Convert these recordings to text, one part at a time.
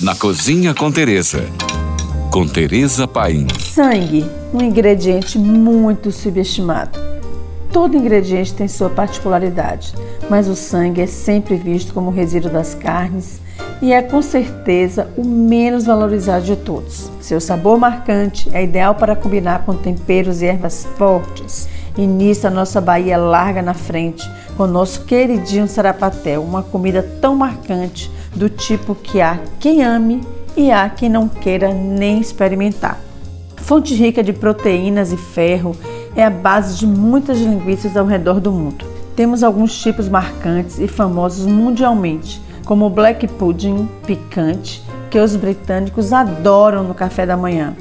na Cozinha com Teresa. Com Teresa Paim. Sangue, um ingrediente muito subestimado. Todo ingrediente tem sua particularidade, mas o sangue é sempre visto como resíduo das carnes e é com certeza o menos valorizado de todos. Seu sabor marcante é ideal para combinar com temperos e ervas fortes. E nisso a nossa Bahia larga na frente com o nosso queridinho sarapatel, uma comida tão marcante do tipo que há quem ame e há quem não queira nem experimentar. Fonte rica de proteínas e ferro, é a base de muitas linguiças ao redor do mundo. Temos alguns tipos marcantes e famosos mundialmente, como o black pudding picante, que os britânicos adoram no café da manhã,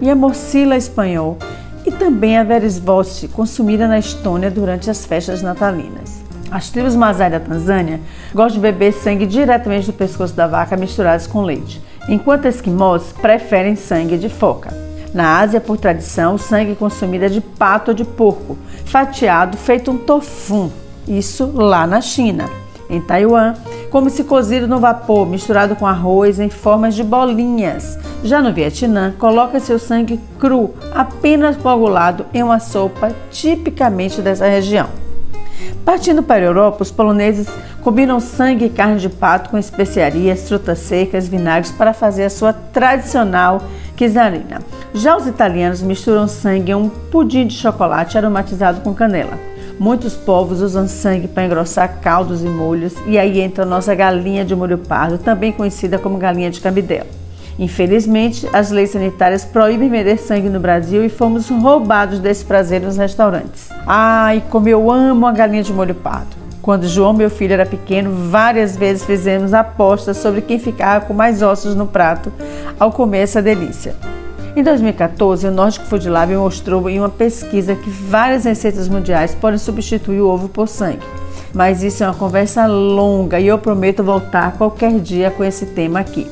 e a morcilla espanhol, e também a verisvoste, consumida na Estônia durante as festas natalinas. As tribos Masai da Tanzânia gostam de beber sangue diretamente do pescoço da vaca misturados com leite, enquanto esquimós preferem sangue de foca. Na Ásia, por tradição, o sangue consumido é de pato ou de porco, fatiado feito um tofu, isso lá na China. Em Taiwan, come-se cozido no vapor, misturado com arroz em formas de bolinhas. Já no Vietnã, coloca seu sangue cru, apenas coagulado em uma sopa tipicamente dessa região. Partindo para a Europa, os poloneses combinam sangue e carne de pato com especiarias, frutas secas, vinagres para fazer a sua tradicional quesarina. Já os italianos misturam sangue em um pudim de chocolate aromatizado com canela. Muitos povos usam sangue para engrossar caldos e molhos, e aí entra a nossa galinha de molho pardo, também conhecida como galinha de cabidela. Infelizmente, as leis sanitárias proíbem vender sangue no Brasil e fomos roubados desse prazer nos restaurantes. Ai, como eu amo a galinha de molho pardo. Quando João, meu filho, era pequeno, várias vezes fizemos apostas sobre quem ficava com mais ossos no prato ao comer essa delícia. Em 2014, o Nordic Food Lab mostrou em uma pesquisa que várias receitas mundiais podem substituir o ovo por sangue. Mas isso é uma conversa longa e eu prometo voltar qualquer dia com esse tema aqui.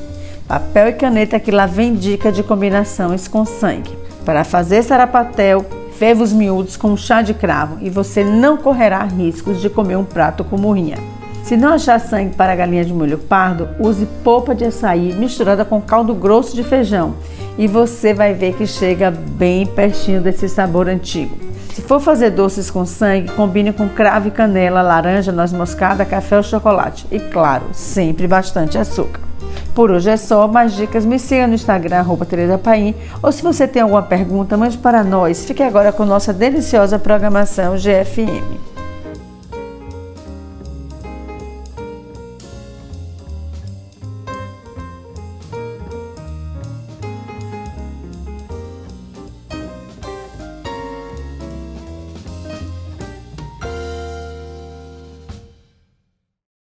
Papel e caneta que lá vem dica de combinações com sangue. Para fazer sarapatel, ferva os miúdos com chá de cravo e você não correrá riscos de comer um prato com morrinha. Se não achar sangue para galinha de molho pardo, use polpa de açaí misturada com caldo grosso de feijão e você vai ver que chega bem pertinho desse sabor antigo. Se for fazer doces com sangue, combine com cravo e canela, laranja, noz moscada, café ou chocolate. E claro, sempre bastante açúcar. Por hoje é só, mais dicas me siga no Instagram, arroba Tereza Paim, ou se você tem alguma pergunta, mande para nós. Fique agora com nossa deliciosa programação GFM.